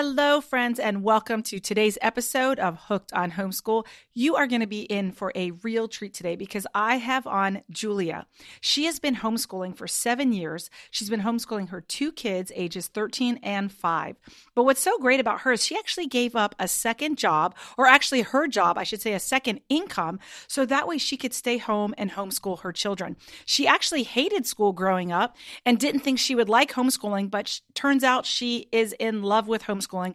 Hello, friends, and welcome to today's episode of Hooked on Homeschool. You are going to be in for a real treat today because I have on Julia. She has been homeschooling for seven years. She's been homeschooling her two kids, ages 13 and 5. But what's so great about her is she actually gave up a second job, or actually her job, I should say, a second income, so that way she could stay home and homeschool her children. She actually hated school growing up and didn't think she would like homeschooling, but turns out she is in love with homeschooling homeschooling,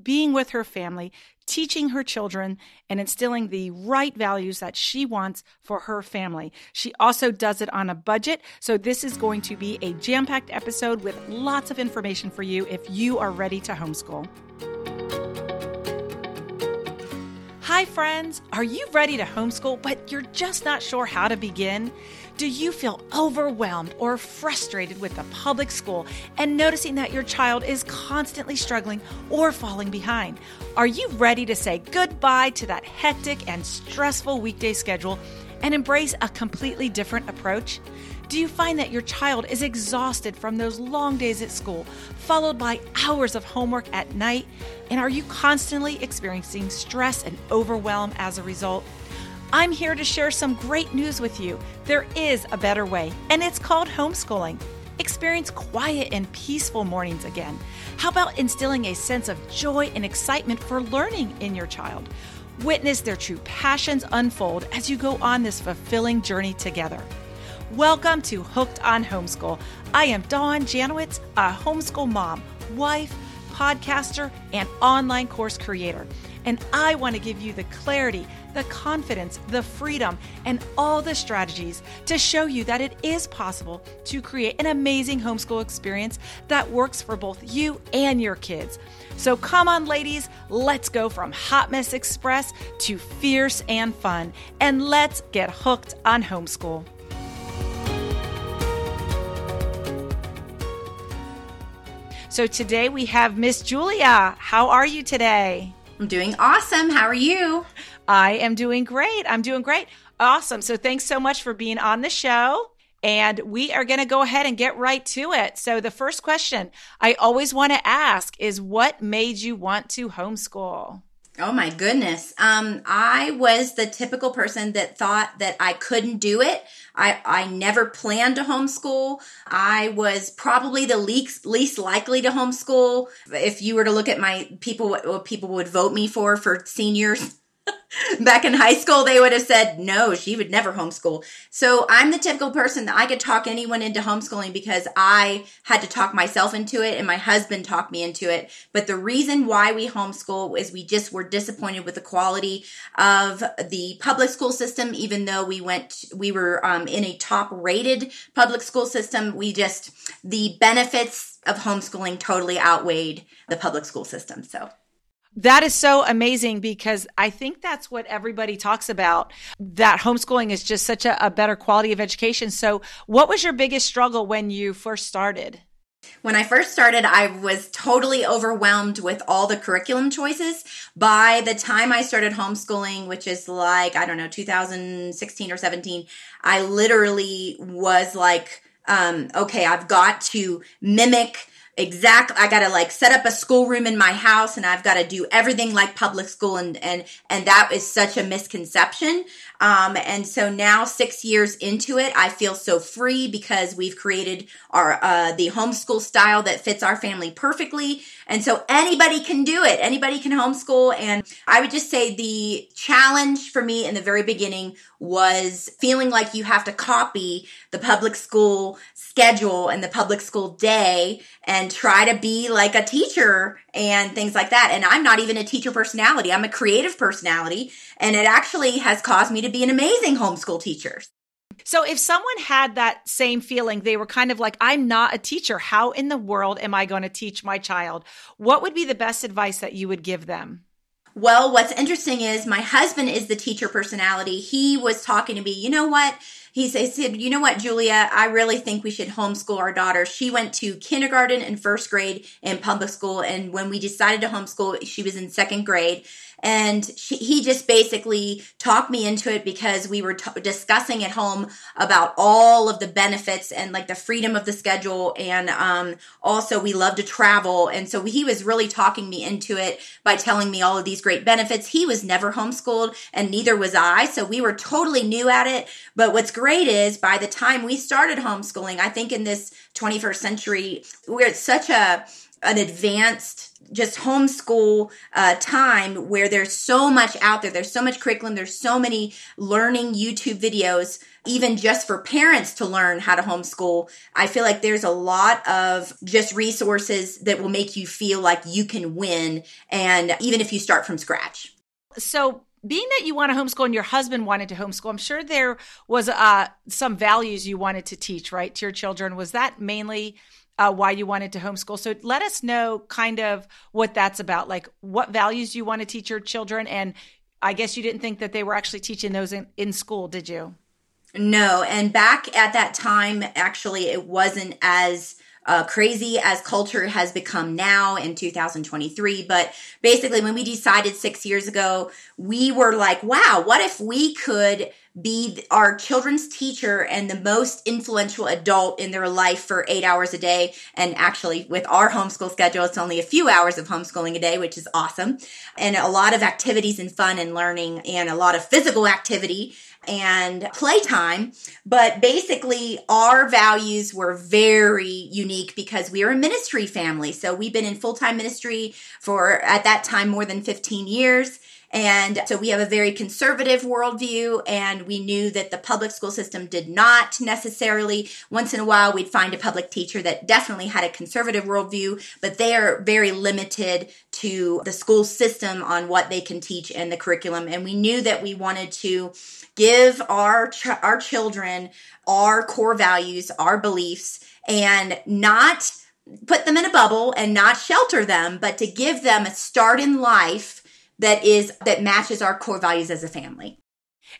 being with her family, teaching her children, and instilling the right values that she wants for her family. She also does it on a budget. So, this is going to be a jam packed episode with lots of information for you if you are ready to homeschool. Hi, friends. Are you ready to homeschool, but you're just not sure how to begin? Do you feel overwhelmed or frustrated with the public school and noticing that your child is constantly struggling or falling behind? Are you ready to say goodbye to that hectic and stressful weekday schedule and embrace a completely different approach? Do you find that your child is exhausted from those long days at school, followed by hours of homework at night? And are you constantly experiencing stress and overwhelm as a result? I'm here to share some great news with you. There is a better way, and it's called homeschooling. Experience quiet and peaceful mornings again. How about instilling a sense of joy and excitement for learning in your child? Witness their true passions unfold as you go on this fulfilling journey together. Welcome to Hooked on Homeschool. I am Dawn Janowitz, a homeschool mom, wife, podcaster, and online course creator. And I want to give you the clarity the confidence, the freedom, and all the strategies to show you that it is possible to create an amazing homeschool experience that works for both you and your kids. So come on, ladies, let's go from Hot Mess Express to fierce and fun, and let's get hooked on homeschool. So today we have Miss Julia. How are you today? I'm doing awesome. How are you? I am doing great. I'm doing great. Awesome. So thanks so much for being on the show. And we are going to go ahead and get right to it. So the first question I always want to ask is what made you want to homeschool? Oh my goodness. Um, I was the typical person that thought that I couldn't do it. I, I never planned to homeschool. I was probably the least, least likely to homeschool. If you were to look at my people, what people would vote me for, for seniors, back in high school, they would have said, no, she would never homeschool. So I'm the typical person that I could talk anyone into homeschooling because I had to talk myself into it and my husband talked me into it. But the reason why we homeschool is we just were disappointed with the quality of the public school system, even though we went, we were um, in a top rated public school system. We just, the benefits of homeschooling totally outweighed the public school system. So. That is so amazing because I think that's what everybody talks about that homeschooling is just such a, a, better quality of education. So, what was your biggest struggle when you first started? When I first started, I was totally overwhelmed with all the curriculum choices. By the time I started homeschooling, which is like, I don't know, 2016 or 17, I literally was like, um, okay, I've got to mimic exactly. I gotta like set up a schoolroom in my house and i've got to do everything like public school and and and that is such a misconception. Um, and so now six years into it i feel so free because we've created our uh, the homeschool style that fits our family perfectly and so anybody can do it anybody can homeschool and i would just say the challenge for me in the very beginning was feeling like you have to copy the public school schedule and the public school day and try to be like a teacher and things like that. And I'm not even a teacher personality. I'm a creative personality. And it actually has caused me to be an amazing homeschool teacher. So if someone had that same feeling, they were kind of like, I'm not a teacher. How in the world am I going to teach my child? What would be the best advice that you would give them? Well, what's interesting is my husband is the teacher personality. He was talking to me, you know what? he said, You know what, Julia? I really think we should homeschool our daughter. She went to kindergarten and first grade in public school. And when we decided to homeschool, she was in second grade and she, he just basically talked me into it because we were t- discussing at home about all of the benefits and like the freedom of the schedule and um, also we love to travel. And so he was really talking me into it by telling me all of these great benefits. He was never homeschooled and neither was i so we were totally new at it. But what's great is by the time we started homeschooling i think in this 21st century we're at such a an advanced just homeschool uh, time where there's so much out there. There's so much curriculum. There's so many learning YouTube videos, even just for parents to learn how to homeschool. I feel like there's a lot of just resources that will make you feel like you can win. And even if you start from scratch. So, being that you want to homeschool and your husband wanted to homeschool, I'm sure there was uh, some values you wanted to teach, right, to your children. Was that mainly uh, why you wanted to homeschool. So let us know kind of what that's about, like what values you want to teach your children. And I guess you didn't think that they were actually teaching those in, in school, did you? No. And back at that time, actually, it wasn't as uh, crazy as culture has become now in 2023. But basically, when we decided six years ago, we were like, wow, what if we could be our children's teacher and the most influential adult in their life for eight hours a day. And actually, with our homeschool schedule, it's only a few hours of homeschooling a day, which is awesome. And a lot of activities and fun and learning and a lot of physical activity and playtime. But basically, our values were very unique because we are a ministry family. So we've been in full time ministry for, at that time, more than 15 years. And so we have a very conservative worldview, and we knew that the public school system did not necessarily. Once in a while, we'd find a public teacher that definitely had a conservative worldview, but they are very limited to the school system on what they can teach and the curriculum. And we knew that we wanted to give our ch- our children our core values, our beliefs, and not put them in a bubble and not shelter them, but to give them a start in life that is that matches our core values as a family.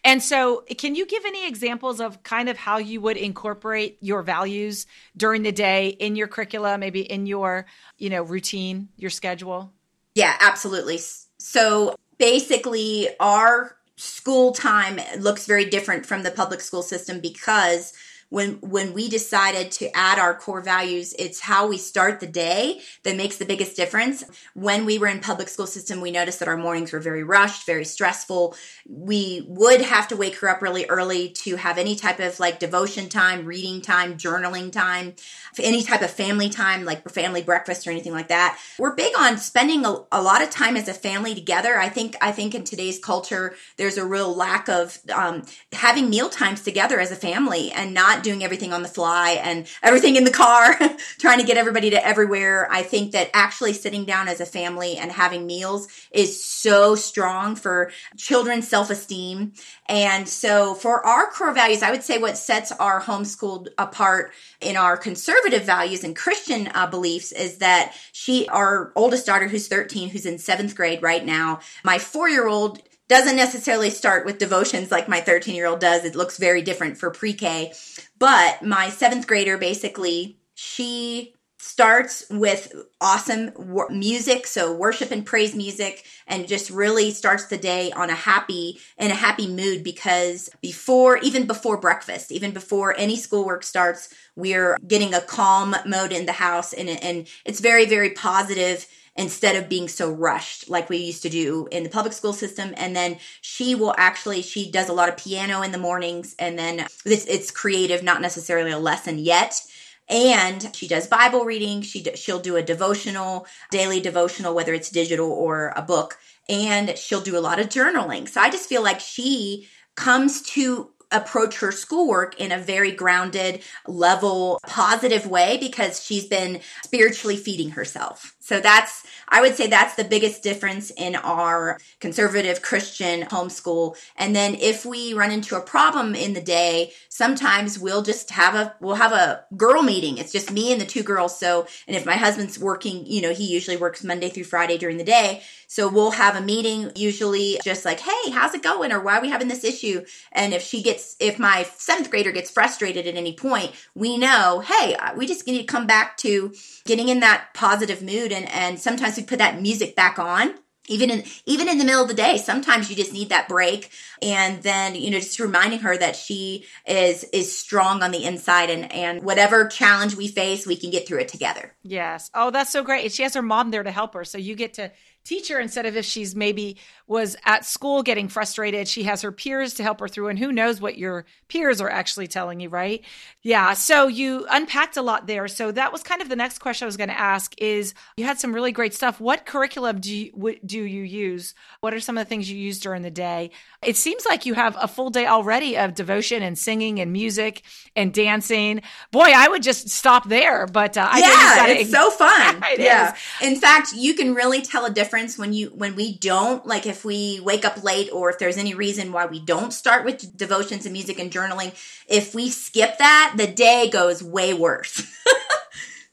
And so, can you give any examples of kind of how you would incorporate your values during the day in your curricula, maybe in your, you know, routine, your schedule? Yeah, absolutely. So, basically our school time looks very different from the public school system because when when we decided to add our core values it's how we start the day that makes the biggest difference. When we were in public school system we noticed that our mornings were very rushed very stressful. We would have to wake her up really early to have any type of like devotion time reading time journaling time any type of family time like family breakfast or anything like that. We're big on spending a, a lot of time as a family together. I think i think in today's culture there's a real lack of um, having meal times together as a family and not doing everything on the fly and everything in the car, trying to get everybody to everywhere. I think that actually sitting down as a family and having meals is so strong for children's self esteem. And so for our core values, I would say what sets our homeschooled apart in our conservative values and Christian uh, beliefs is that she, our oldest daughter, who's 13, who's in seventh grade right now, my four year old doesn't necessarily start with devotions like my 13 year old does. It looks very different for pre K. But my seventh grader basically, she starts with awesome wor- music so worship and praise music and just really starts the day on a happy in a happy mood because before even before breakfast even before any schoolwork starts we're getting a calm mode in the house and, and it's very very positive instead of being so rushed like we used to do in the public school system. And then she will actually she does a lot of piano in the mornings. And then this it's creative not necessarily a lesson yet. And she does bible reading. She she'll do a devotional daily devotional whether it's digital or a book. And she'll do a lot of journaling. So i just feel like she comes to approach her schoolwork in a very grounded, level, positive way because she's been spiritually feeding herself. So that's, I would say that's the biggest difference in our conservative Christian homeschool. And then if we run into a problem in the day, sometimes we'll just have a we'll have a girl meeting. It's just me and the two girls. So, and if my husband's working, you know, he usually works Monday through Friday during the day. So we'll have a meeting usually just like, hey, how's it going? Or why are we having this issue? And if she gets, if my seventh grader gets frustrated at any point, we know, hey, uh, we just need to come back to getting in that positive mood. And, and sometimes we put that music back on. Even in even in the middle of the day sometimes you just need that break. And then you know just reminding her that she is is strong on the inside and and whatever challenge we face we can get through it together. Yes. Oh that's so great. She has her mom there to help her. So you get to teacher instead of if she's maybe was at school getting frustrated. She has her peers to help her through and who knows what your peers are actually telling you right? Yeah so you unpacked a lot there. So that was kind of the next question i was going to ask is you had some really great stuff. What curriculum do you do you use? What are some of the things you use during the day? It seems like you have a full day already of devotion and singing and music and dancing. Boy i would just stop there but uh, yeah it's so fun. It yeah. Is. in fact you can really tell a difference difference when you when we don't like if we wake up late or if there's any reason why we don't start with devotions and music and journaling if we skip that the day goes way worse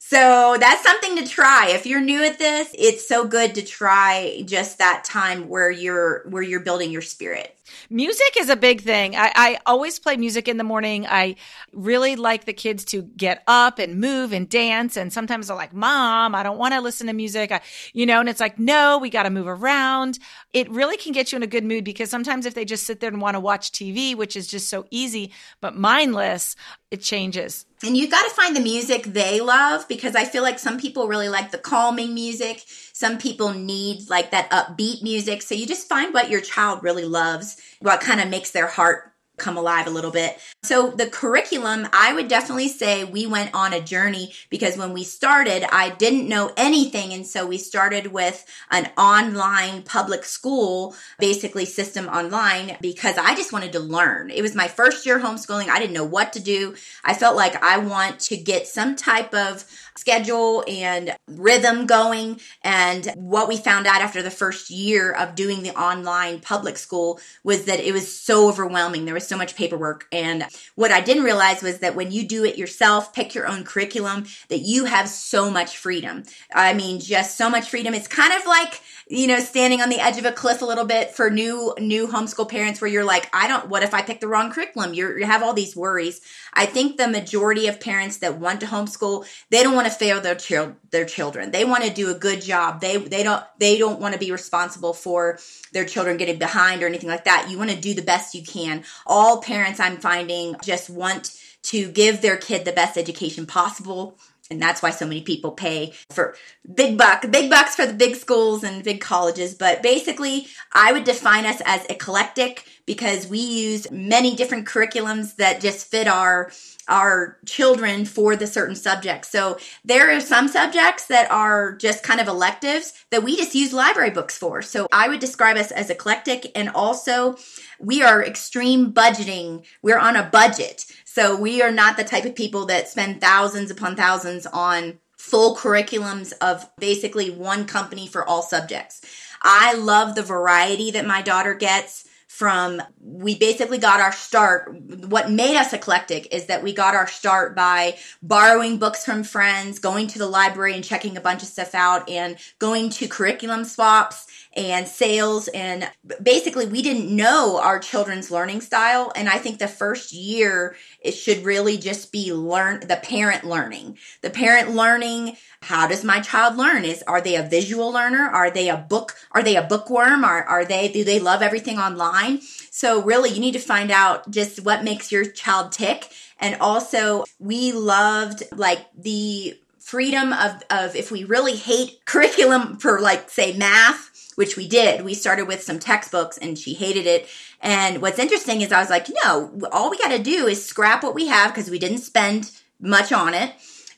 So that's something to try. If you're new at this, it's so good to try just that time where you're where you're building your spirit. Music is a big thing. I, I, always play music in the morning. I really like the kids to get up and move and dance. And sometimes they're like, Mom, I don't want to listen to music. I, you know, and it's like, no, we got to move around. It really can get you in a good mood because sometimes if they just sit there and want to watch TV, which is just so easy, but mindless, it changes. And you got to find the music they love because I feel like some people really like the calming music. Some people need like that upbeat music. So you just find what your child really loves, what kind of makes their heart come alive a little bit. So the curriculum, I would definitely say we went on a journey because when we started, I didn't know anything. And so we started with an online public school, basically system online because I just wanted to learn. It was my first year homeschooling. I didn't know what to do. I felt like I want to get some type of schedule and rhythm going. And what we found out after the first year of doing the online public school was that it was so overwhelming. There was so much paperwork. And what I didn't realize was that when you do it yourself, pick your own curriculum, that you have so much freedom. I mean, just so much freedom. It's kind of like, you know, standing on the edge of a cliff a little bit for new, new homeschool parents where you're like, I don't, what if I pick the wrong curriculum? You're, you have all these worries. I think the majority of parents that want to homeschool, they don't want to fail their child, their children. They want to do a good job. They, they don't, they don't want to be responsible for their children getting behind or anything like that. You want to do the best you can. All parents I'm finding just want to give their kid the best education possible and that's why so many people pay for big buck big bucks for the big schools and big colleges but basically i would define us as eclectic because we use many different curriculums that just fit our our children for the certain subjects. So there are some subjects that are just kind of electives that we just use library books for. So I would describe us as eclectic and also we are extreme budgeting. We're on a budget. So we are not the type of people that spend thousands upon thousands on full curriculums of basically one company for all subjects. I love the variety that my daughter gets from we basically got our start what made us eclectic is that we got our start by borrowing books from friends going to the library and checking a bunch of stuff out and going to curriculum swaps and sales and basically we didn't know our children's learning style and i think the first year it should really just be learn the parent learning. The parent learning how does my child learn? Is are they a visual learner? Are they a book are they a bookworm? Are, are they do they love everything online? So really you need to find out just what makes your child tick and also we loved like the freedom of, of if we really hate curriculum for like say math which we did. We started with some textbooks and she hated it. And what's interesting is I was like, no, all we got to do is scrap what we have because we didn't spend much on it.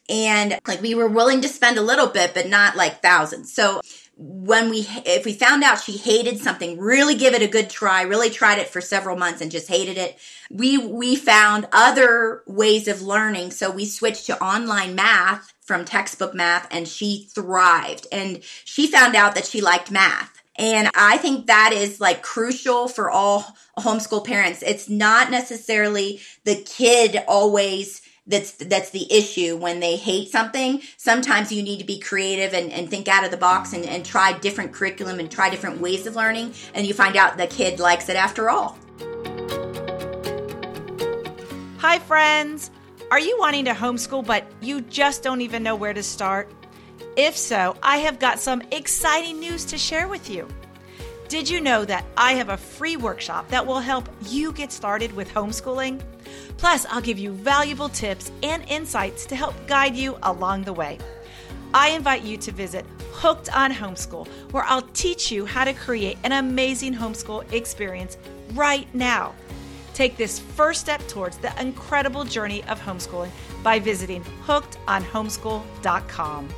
And like we were willing to spend a little bit, but not like thousands. So when we, if we found out she hated something, really give it a good try, really tried it for several months and just hated it. We, we found other ways of learning. So we switched to online math from textbook math and she thrived and she found out that she liked math. And I think that is like crucial for all homeschool parents. It's not necessarily the kid always that's that's the issue when they hate something sometimes you need to be creative and, and think out of the box and, and try different curriculum and try different ways of learning and you find out the kid likes it after all hi friends are you wanting to homeschool but you just don't even know where to start if so i have got some exciting news to share with you did you know that I have a free workshop that will help you get started with homeschooling? Plus, I'll give you valuable tips and insights to help guide you along the way. I invite you to visit Hooked on Homeschool, where I'll teach you how to create an amazing homeschool experience right now. Take this first step towards the incredible journey of homeschooling by visiting hookedonhomeschool.com.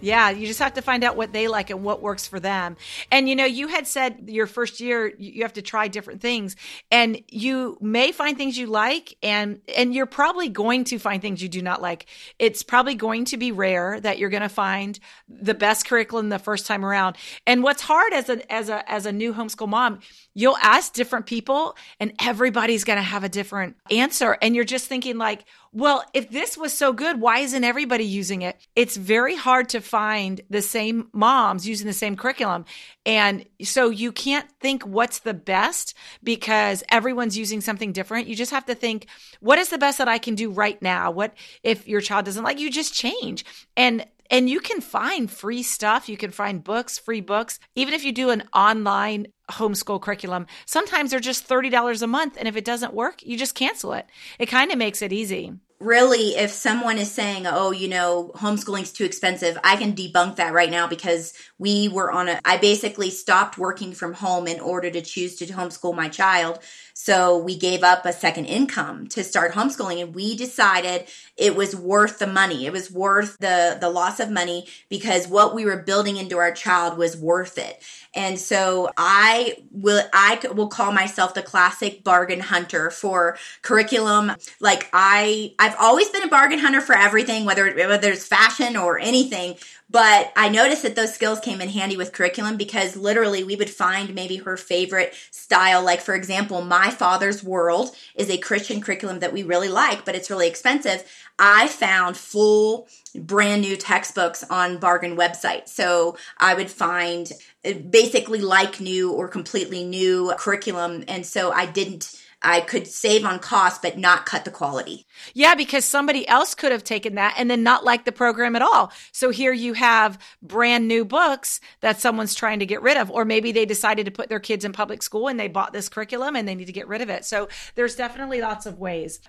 Yeah, you just have to find out what they like and what works for them. And you know, you had said your first year you have to try different things and you may find things you like and and you're probably going to find things you do not like. It's probably going to be rare that you're going to find the best curriculum the first time around. And what's hard as a as a as a new homeschool mom, you'll ask different people and everybody's going to have a different answer and you're just thinking like well, if this was so good, why isn't everybody using it? It's very hard to find the same moms using the same curriculum. And so you can't think what's the best because everyone's using something different. You just have to think, what is the best that I can do right now? What if your child doesn't like you just change? And and you can find free stuff. You can find books, free books. Even if you do an online homeschool curriculum, sometimes they're just $30 a month. And if it doesn't work, you just cancel it. It kind of makes it easy really if someone is saying oh you know homeschooling's too expensive i can debunk that right now because we were on a i basically stopped working from home in order to choose to homeschool my child so we gave up a second income to start homeschooling and we decided it was worth the money it was worth the the loss of money because what we were building into our child was worth it and so I will I will call myself the classic bargain hunter for curriculum. Like I I've always been a bargain hunter for everything, whether whether it's fashion or anything. But I noticed that those skills came in handy with curriculum because literally we would find maybe her favorite style. Like, for example, My Father's World is a Christian curriculum that we really like, but it's really expensive. I found full brand new textbooks on bargain website. So I would find uh, basically like new or completely new curriculum. And so I didn't I could save on cost, but not cut the quality. Yeah, because somebody else could have taken that and then not like the program at all. So here you have brand new books that someone's trying to get rid of, or maybe they decided to put their kids in public school and they bought this curriculum and they need to get rid of it. So there's definitely lots of ways.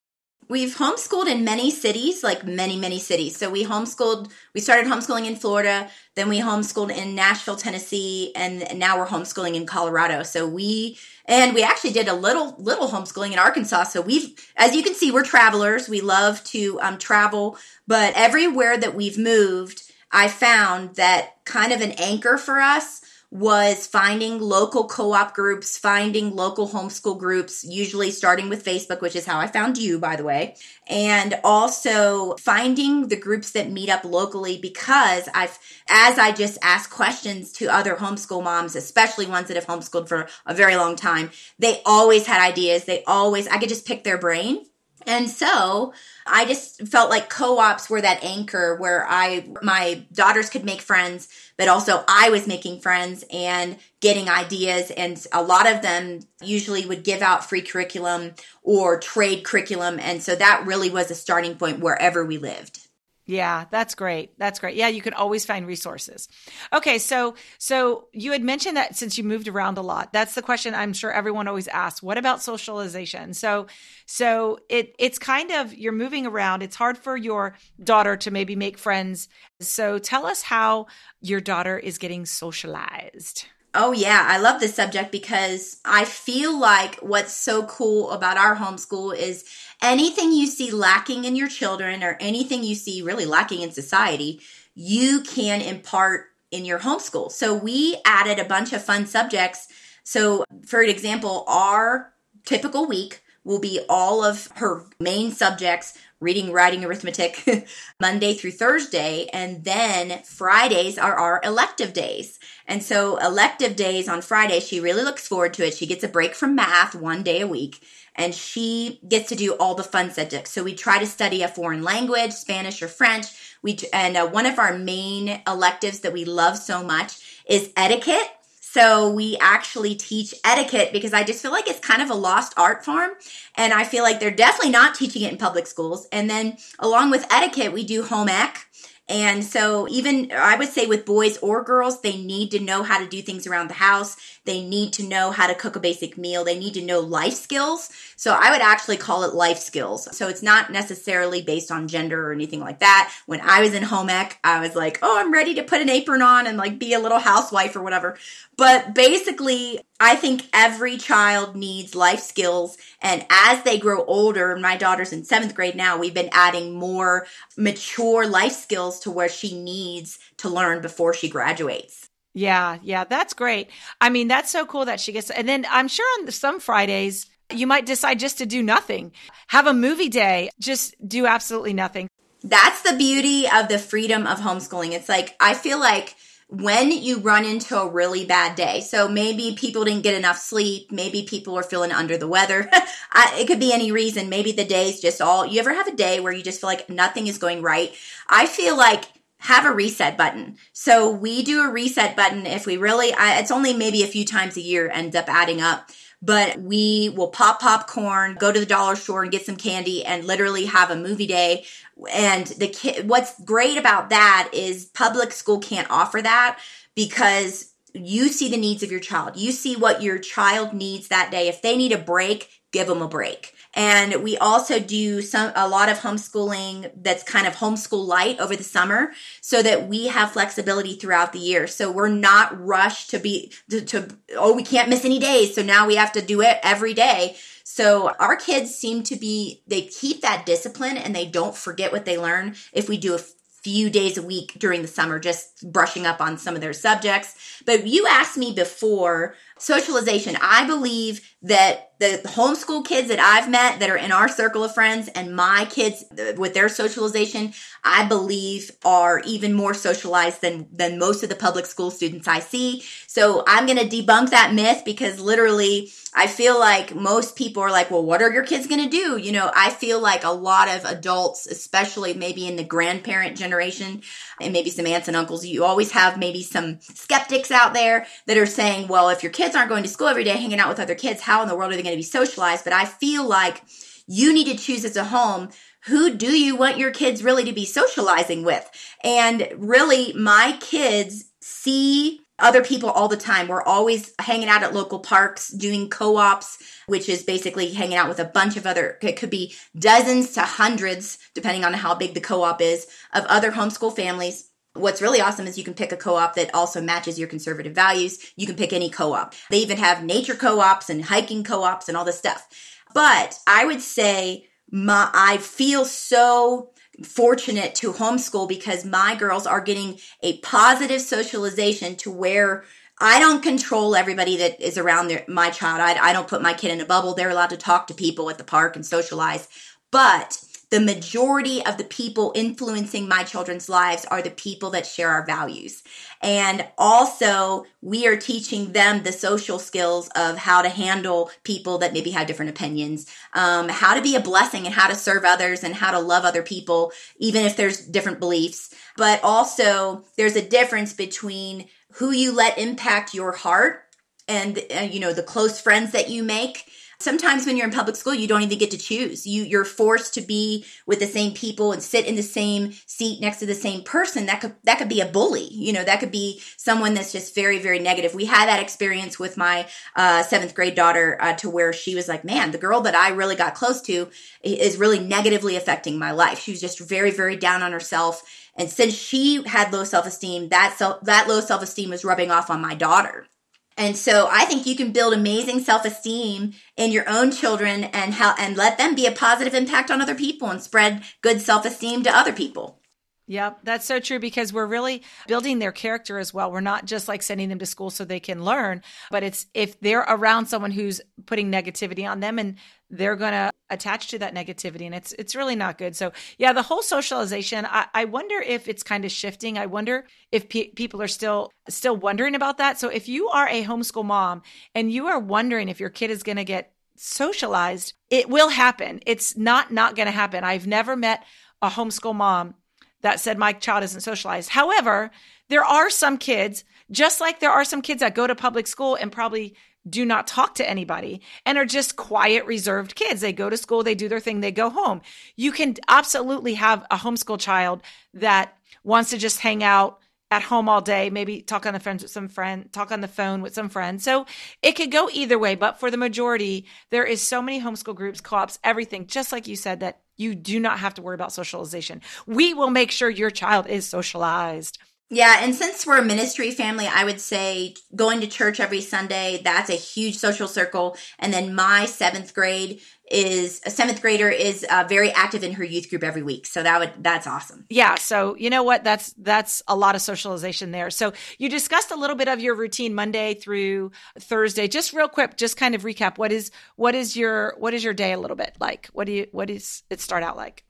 We've homeschooled in many cities, like many, many cities. So we homeschooled, we started homeschooling in Florida, then we homeschooled in Nashville, Tennessee, and now we're homeschooling in Colorado. So we, and we actually did a little, little homeschooling in Arkansas. So we've, as you can see, we're travelers. We love to um, travel, but everywhere that we've moved, I found that kind of an anchor for us was finding local co-op groups, finding local homeschool groups, usually starting with Facebook, which is how I found you, by the way, and also finding the groups that meet up locally because I've, as I just ask questions to other homeschool moms, especially ones that have homeschooled for a very long time, they always had ideas. They always, I could just pick their brain. And so I just felt like co-ops were that anchor where I my daughters could make friends, but also I was making friends and getting ideas and a lot of them usually would give out free curriculum or trade curriculum and so that really was a starting point wherever we lived. Yeah, that's great. That's great. Yeah, you can always find resources. Okay, so so you had mentioned that since you moved around a lot, that's the question I'm sure everyone always asks. What about socialization? So so it it's kind of you're moving around. It's hard for your daughter to maybe make friends. So tell us how your daughter is getting socialized. Oh, yeah. I love this subject because I feel like what's so cool about our homeschool is anything you see lacking in your children or anything you see really lacking in society, you can impart in your homeschool. So we added a bunch of fun subjects. So, for example, our typical week will be all of her main subjects reading, writing, arithmetic, Monday through Thursday. And then Fridays are our elective days. And so, elective days on Friday, she really looks forward to it. She gets a break from math one day a week and she gets to do all the fun subjects. So we try to study a foreign language, Spanish or French. We and uh, one of our main electives that we love so much is etiquette. So we actually teach etiquette because I just feel like it's kind of a lost art form. And I feel like they're definitely not teaching it in public schools. And then along with etiquette, we do home ec. And so, even I would say with boys or girls, they need to know how to do things around the house. They need to know how to cook a basic meal. They need to know life skills. So, I would actually call it life skills. So, it's not necessarily based on gender or anything like that. When I was in home ec, I was like, oh, I'm ready to put an apron on and like be a little housewife or whatever. But basically, I think every child needs life skills. And as they grow older, my daughter's in seventh grade now, we've been adding more mature life skills to where she needs to learn before she graduates. Yeah, yeah, that's great. I mean, that's so cool that she gets, and then I'm sure on some Fridays, you might decide just to do nothing. Have a movie day, just do absolutely nothing. That's the beauty of the freedom of homeschooling. It's like, I feel like when you run into a really bad day. So maybe people didn't get enough sleep. Maybe people are feeling under the weather. I, it could be any reason. Maybe the day's just all, you ever have a day where you just feel like nothing is going right? I feel like have a reset button. So we do a reset button if we really, I, it's only maybe a few times a year ends up adding up but we will pop popcorn, go to the dollar store and get some candy and literally have a movie day and the kid, what's great about that is public school can't offer that because you see the needs of your child. You see what your child needs that day. If they need a break, give them a break. And we also do some a lot of homeschooling that's kind of homeschool light over the summer so that we have flexibility throughout the year. So we're not rushed to be to, to oh we can't miss any days. So now we have to do it every day. So our kids seem to be, they keep that discipline and they don't forget what they learn if we do a few days a week during the summer, just brushing up on some of their subjects. But you asked me before socialization. I believe that the homeschool kids that I've met that are in our circle of friends and my kids uh, with their socialization, I believe are even more socialized than, than most of the public school students I see. So I'm going to debunk that myth because literally I feel like most people are like, well, what are your kids going to do? You know, I feel like a lot of adults, especially maybe in the grandparent generation and maybe some aunts and uncles, you always have maybe some skeptics out there that are saying, well, if your kids aren't going to school every day, hanging out with other kids, how in the world are they going to be socialized? But I feel like you need to choose as a home who do you want your kids really to be socializing with? And really, my kids see other people all the time. We're always hanging out at local parks, doing co ops, which is basically hanging out with a bunch of other, it could be dozens to hundreds, depending on how big the co op is, of other homeschool families. What's really awesome is you can pick a co-op that also matches your conservative values. You can pick any co-op. They even have nature co-ops and hiking co-ops and all this stuff. But I would say my, I feel so fortunate to homeschool because my girls are getting a positive socialization to where I don't control everybody that is around their, my child. I, I don't put my kid in a bubble. They're allowed to talk to people at the park and socialize. But the majority of the people influencing my children's lives are the people that share our values. And also, we are teaching them the social skills of how to handle people that maybe have different opinions, um, how to be a blessing and how to serve others and how to love other people, even if there's different beliefs. But also, there's a difference between who you let impact your heart and, uh, you know, the close friends that you make sometimes when you're in public school you don't even get to choose. You you're forced to be with the same people and sit in the same seat next to the same person. That could that could be a bully. You know that could be someone that's just very very negative. We had that experience with my uh, seventh grade daughter uh, to where she was like man the girl that i really got close to is really negatively affecting my life. She was just very very down on herself. And since she had low self-esteem that self that low self-esteem was rubbing off on my daughter and so I think you can build amazing self-esteem in your own children and how and let them be a positive impact on other people and spread good self-esteem to other people. Yep, that's so true because we're really building their character as well. We're not just like sending them to school so they can learn, but it's if they're around someone who's putting negativity on them and they're going to attach to that negativity and it's it's really not good. So, yeah, the whole socialization, I, I wonder if it's kind of shifting. I wonder if pe- people are still still wondering about that. So, if you are a homeschool mom and you are wondering if your kid is going to get socialized, it will happen. It's not not going to happen. I've never met a homeschool mom that said my child isn't socialized. However, there are some kids, just like there are some kids that go to public school and probably do not talk to anybody and are just quiet, reserved kids. They go to school, they do their thing, they go home. You can absolutely have a homeschool child that wants to just hang out at home all day, maybe talk on the phone with some friend, talk on the phone with some friends. So it could go either way, but for the majority, there is so many homeschool groups, co-ops, everything, just like you said, that you do not have to worry about socialization. We will make sure your child is socialized. Yeah, and since we're a ministry family, I would say going to church every Sunday, that's a huge social circle. And then my seventh grade is a seventh grader is uh, very active in her youth group every week. So that would that's awesome. Yeah. So you know what? That's that's a lot of socialization there. So you discussed a little bit of your routine Monday through Thursday. Just real quick, just kind of recap. What is what is your what is your day a little bit like? What do you what does it start out like?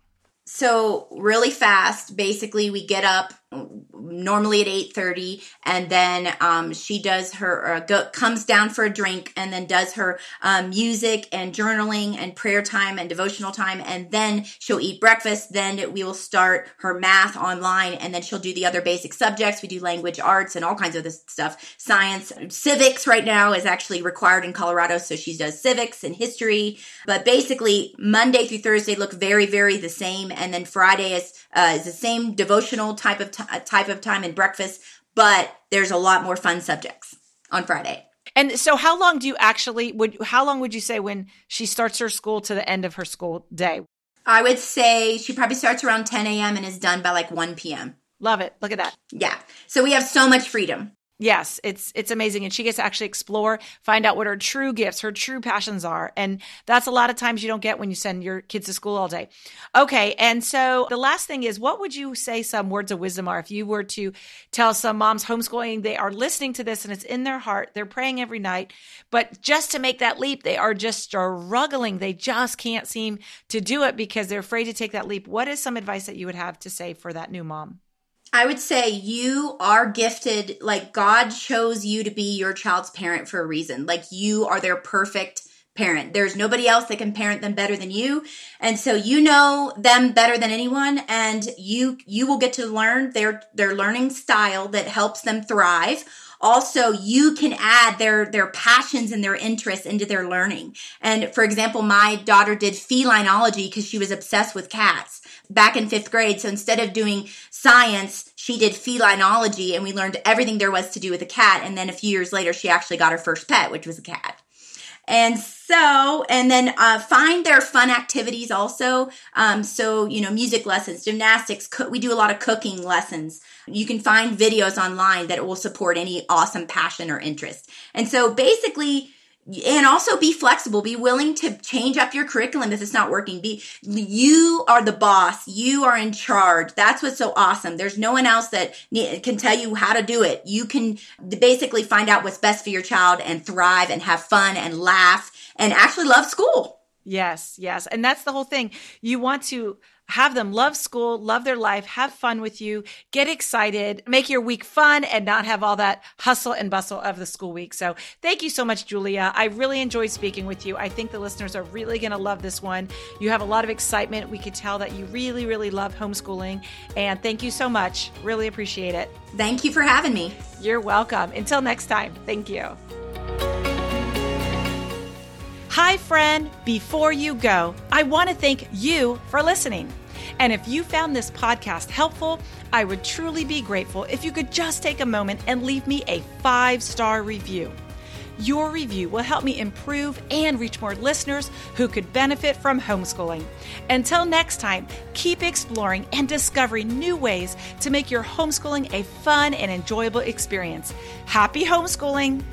So really fast, basically we get up normally at 8.30 and then um, she does her uh, go, comes down for a drink and then does her um, music and journaling and prayer time and devotional time and then she'll eat breakfast then we will start her math online and then she'll do the other basic subjects. We do language arts and all kinds of this stuff. Science civics right now is actually required in colorado so she does civics and history. But basically monday through thursday look very very the same and then friday is, uh, is the same devotional type of t- type of time and breakfast, but there's a lot more fun subjects on Friday. And so how long do you actually would how long would you say when she starts her school to the end of her school day? I would say she probably starts around 10 a.m. and is done by like 1 p.m. Love it. Look at that. Yeah. So we have so much freedom. Yes, it's it's amazing and she gets to actually explore, find out what her true gifts, her true passions are. And that's a lot of times you don't get when you send your kids to school all day. Okay, and so the last thing is what would you say some words of wisdom are if you were to tell some moms homeschooling they are listening to this and it's in their heart, they're praying every night, but just to make that leap, they are just struggling. They just can't seem to do it because they're afraid to take that leap. What is some advice that you would have to say for that new mom? I would say you are gifted, like God chose you to be your child's parent for a reason. Like you are their perfect parent. There's nobody else that can parent them better than you. And so you know them better than anyone and you you will get to learn their their learning style that helps them thrive also you can add their their passions and their interests into their learning. And for example my daughter did felinology because she was obsessed with cats back in fifth grade. So instead of doing science she did felinology and we learned everything there was to do with a cat. And then a few years later she actually got her first pet which was a cat and so, and then uh, find their fun activities also. Um, so, you know, music lessons, gymnastics, co- we do a lot of cooking lessons. You can find videos online that will support any awesome passion or interest. And so basically, and also be flexible. Be willing to change up your curriculum if it's not working. Be you are the boss. You are in charge. That's what's so awesome. There's no one else that can tell you how to do it. You can basically find out what's best for your child and thrive and have fun and laugh and actually love school. Yes yes. And that's the whole thing. You want to have them love school, love their life, have fun with you, get excited, make your week fun and not have all that hustle and bustle of the school week. So thank you so much, Julia. I really enjoyed speaking with you. I think the listeners are really going to love this one. You have a lot of excitement. We could tell that you really, really love homeschooling. And thank you so much. Really appreciate it. Thank you for having me. You're welcome. Until next time, thank you. Hi, friend. Before you go, I want to thank you for listening. And if you found this podcast helpful, I would truly be grateful if you could just take a moment and leave me a five star review. Your review will help me improve and reach more listeners who could benefit from homeschooling. Until next time, keep exploring and discovering new ways to make your homeschooling a fun and enjoyable experience. Happy homeschooling!